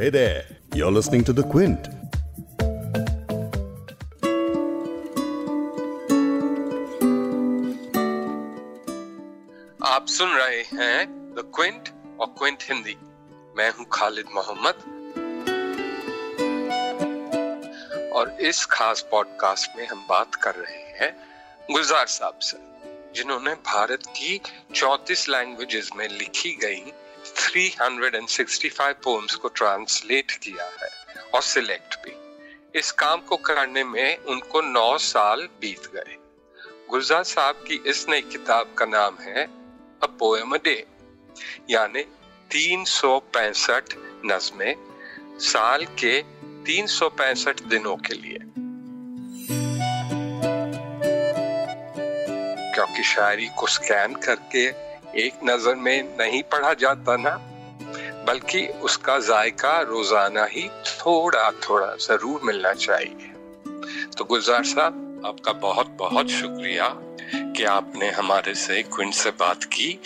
Hey there, you're listening to The Quint. آپ سن رہے ہیں دا کوئنٹ اور کوئنٹ ہندی میں ہوں خالد محمد اور اس خاص پوڈ کاسٹ میں ہم بات کر رہے ہیں گلزار صاحب سے جنہوں نے بھارت کی چونتیس لینگویجز میں لکھی گئی 365 پومز کو ٹرانسلیٹ کیا ہے اور سلیکٹ بھی۔ اس کام کو کرنے میں ان کو نو سال بیت گئے۔ گلزار صاحب کی اس نئی کتاب کا نام ہے A Poem A Day یعنی تین سو پینسٹھ نظمیں سال کے تین سو پینسٹھ دنوں کے لیے۔ کیونکہ شاعری کو سکین کر کے ایک نظر میں نہیں پڑھا جاتا نا، بلکہ اس کا ذائقہ روزانہ ہی تھوڑا تھوڑا ضرور ملنا چاہیے۔ تو گلزار صاحب، آپ کا بہت بہت شکریہ کہ آپ نے ہمارے سے کوئن سے بات کی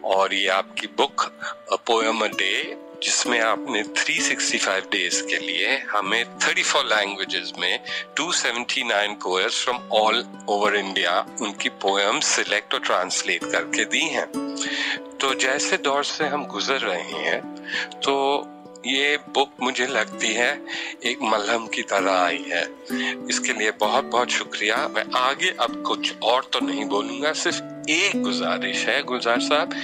اور یہ آپ کی بک پوئم ڈے جس میں آپ نے 365 ڈیز کے لیے ہمیں 34 لینگویجز میں 279 poems from all over India ان کی پوئم سلیکٹ اور ٹرانسلیٹ کر کے دی ہیں۔ تو جیسے دور سے ہم گزر رہے ہیں، تو یہ بک مجھے لگتی ہے ایک ملہم کی طرح آئی ہے۔ اس کے لیے بہت بہت شکریہ۔ میں آگے اب کچھ اور تو نہیں بولوں گا، صرف ایک گزارش ہے، گلزار صاحب۔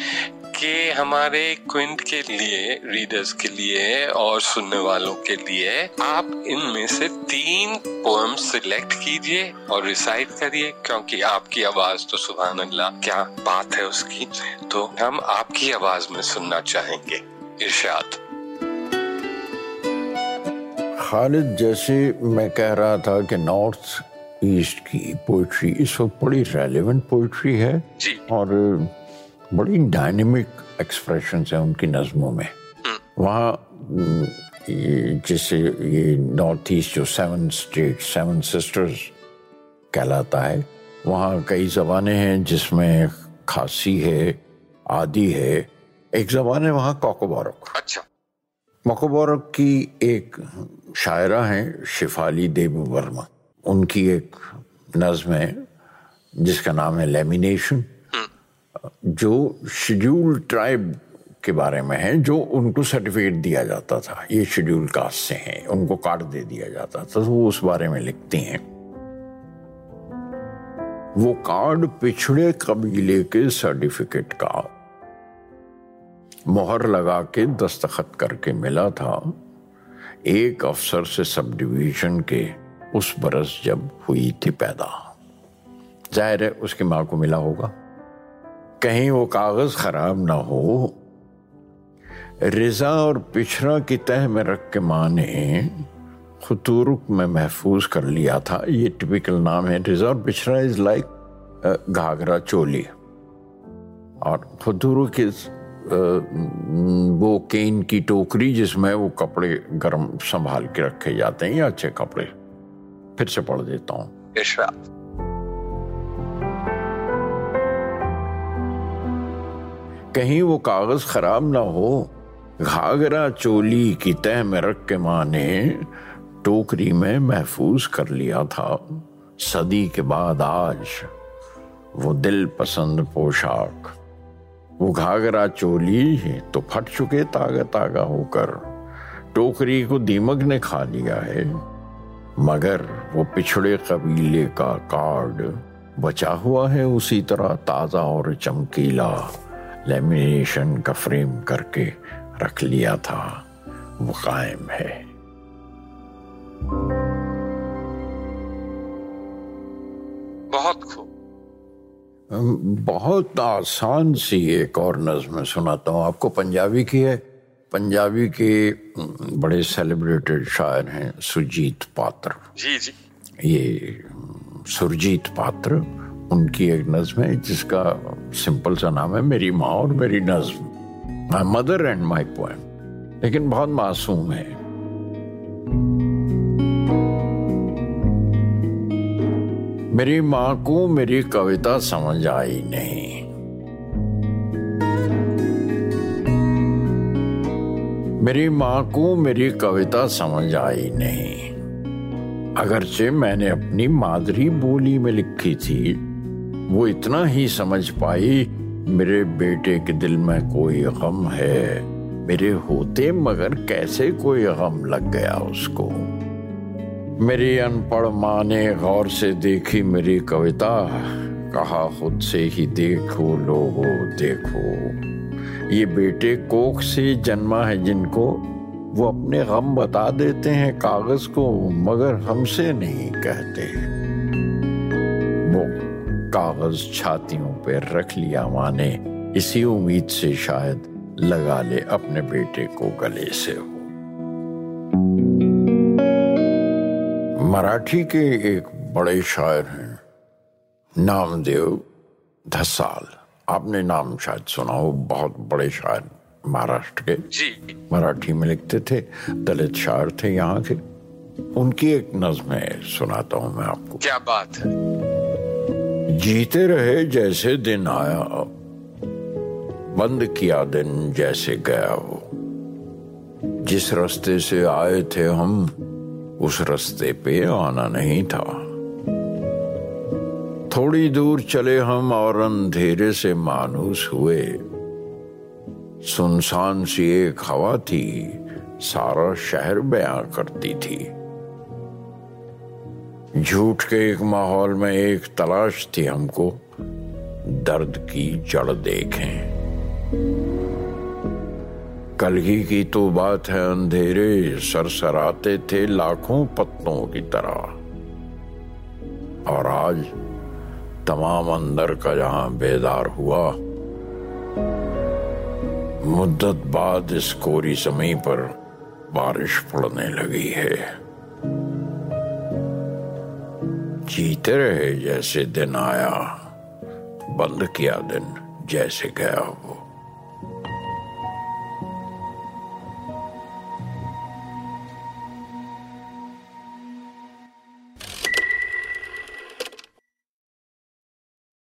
یہ ہمارے کوئنٹ کے لیے ریڈرز کے لیے اور سننے والوں کے لیے آپ ان میں سے تین پوئم سلیکٹ کیجیے اور ریسائٹ کریے کیونکہ آپ کی آواز تو سبحان اللہ کیا بات ہے اس کی؟ تو ہم آپ کی آواز میں سننا چاہیں گے۔ ارشاد۔ خالد جیسے میں کہہ رہا تھا کہ نارتھ ایسٹ کی پوئٹری اس وقت بڑی ریلیونٹ پوئٹری ہے جی۔ اور بڑی ڈائنمک ایکسپریشنز ہیں ان کی نظموں میں۔ وہاں جسے یہ نارتھ ایسٹ جو سیون اسٹیٹ سیون سسٹرز کہلاتا ہے وہاں کئی زبانیں ہیں جس میں کھاسی ہے آدھی ہے۔ ایک زبان ہے وہاں کوکوبارک۔ اچھا۔ مکوبارک کی ایک شاعرہ ہیں شفالی دیو ورما۔ ان کی ایک نظم ہے جس کا نام ہے لیمینیشن جو شیڈیول ٹرائب کے بارے میں ہیں، جو ان کو سرٹیفکیٹ دیا جاتا تھا، یہ شیڈیول کاسٹ سے ہیں، ان کو کارڈ دے دیا جاتا تھا، تو وہ اس بارے میں لکھتی ہیں۔ وہ کارڈ پچھڑے قبیلے کے سرٹیفکیٹ کا مہر لگا کے دستخط کر کے ملا تھا۔ ایک افسر سے سب ڈویژن کے اس برس جب ہوئی تھی پیدا۔ ظاہر ہے، اس کی ماں کو ملا ہوگا۔ کہیں وہ کاغذ خراب نہ ہو۔ رضا اور پچھڑا کی تہ میں رکھ کے ماں نے خطورک میں محفوظ کر لیا تھا۔ یہ ٹپیکل نام ہے۔ رضا اور پچھڑا از لائک گھاگرا چولی۔ اور خطورک از وہ کین کی ٹوکری جس میں وہ کپڑے گرم سنبھال کے رکھے جاتے ہیں یا اچھے کپڑے۔ پھر سے پڑھ دیتا ہوں۔ کہیں وہ کاغذ خراب نہ ہو۔ گھاگرا چولی کی تہ میں رکھ کے ماں نے ٹوکری میں محفوظ کر لیا تھا۔ صدی کے بعد آج وہ دل پسند پوشاک۔ وہ گھاگرا چولی تو پھٹ چکے تاگا تاگا ہو کر۔ ٹوکری کو دیمک نے کھا لیا ہے۔ مگر وہ پچھڑے قبیلے کا کارڈ بچا ہوا ہے اسی طرح تازہ اور چمکیلا۔ لیمینیشن کا فریم کر کے رکھ لیا تھا۔ وہ قائم ہے۔ بہت خوب۔ بہت آسان سی ایک اور نظم سناتا ہوں۔ آپ کو پنجابی کی ہے۔ پنجابی کے بڑے سیلیبریٹڈ شاعر ہیں سرجیت پاتر۔ جی جی۔ یہ سرجیت پاتر ان کی ایک نظم ہے جس کا سمپل سا نام ہے میری ماں اور میری نظم my mother and my poem لیکن بہت معصوم ہے میری ماں کو میری کوتا سمجھ آئی نہیں میری ماں کو میری کوتا سمجھ آئی نہیں اگرچہ میں نے اپنی مادری بولی میں لکھی تھی وہ اتنا ہی سمجھ پائی، میرے بیٹے کے دل میں کوئی غم ہے۔ میرے ہوتے مگر کیسے کوئی غم لگ گیا اس کو؟ میری ان پڑھ ماں نے غور سے دیکھی میری کویتا۔ کہا، خود سے ہی دیکھو لوگو، دیکھو۔ یہ بیٹے کوک سے جنما ہے جن کو وہ اپنے غم بتا دیتے ہیں کاغذ کو، مگر ہم سے نہیں کہتے۔ کاغذ چھاتیوں پہ رکھ لیا ماں نے اسی امید سے شاید لگا لے اپنے بیٹے کو گلے سے ہو۔ مراٹھی کے ایک بڑے شاعر ہیں۔ نام دیو دھسال۔ آپ نے نام شاید سنا ہو بہت بڑے شاعر مہاراشٹر کے۔ جی۔ مراٹھی میں لکھتے تھے دلت شاعر تھے یہاں کے۔ ان کی ایک نظم ہے سناتا ہوں میں آپ کو۔ کیا بات ہے؟ جیتے رہے جیسے دن آیا بند کیا دن جیسے گیا وہ۔ جس رستے سے آئے تھے ہم، اس رستے پہ آنا نہیں تھا۔ تھوڑی دور چلے ہم اور اندھیرے سے مانوس ہوئے۔ سنسان سی ایک ہوا تھی، سارا شہر بیاں کرتی تھی۔ جھوٹ کے ایک ماحول میں ایک تلاش تھی ہم کو۔ درد کی جڑ دیکھیں۔ کلگی کی تو بات ہے اندھیرے، سر سر آتے تھے لاکھوں پتوں کی طرح۔ اور آج تمام اندر کا جہاں بیدار ہوا، مدت بعد اس کوری زمین پر بارش پڑنے لگی ہے۔ جیتے رہے جیسے دن آیا بند کیا دن جیسے گیا وہ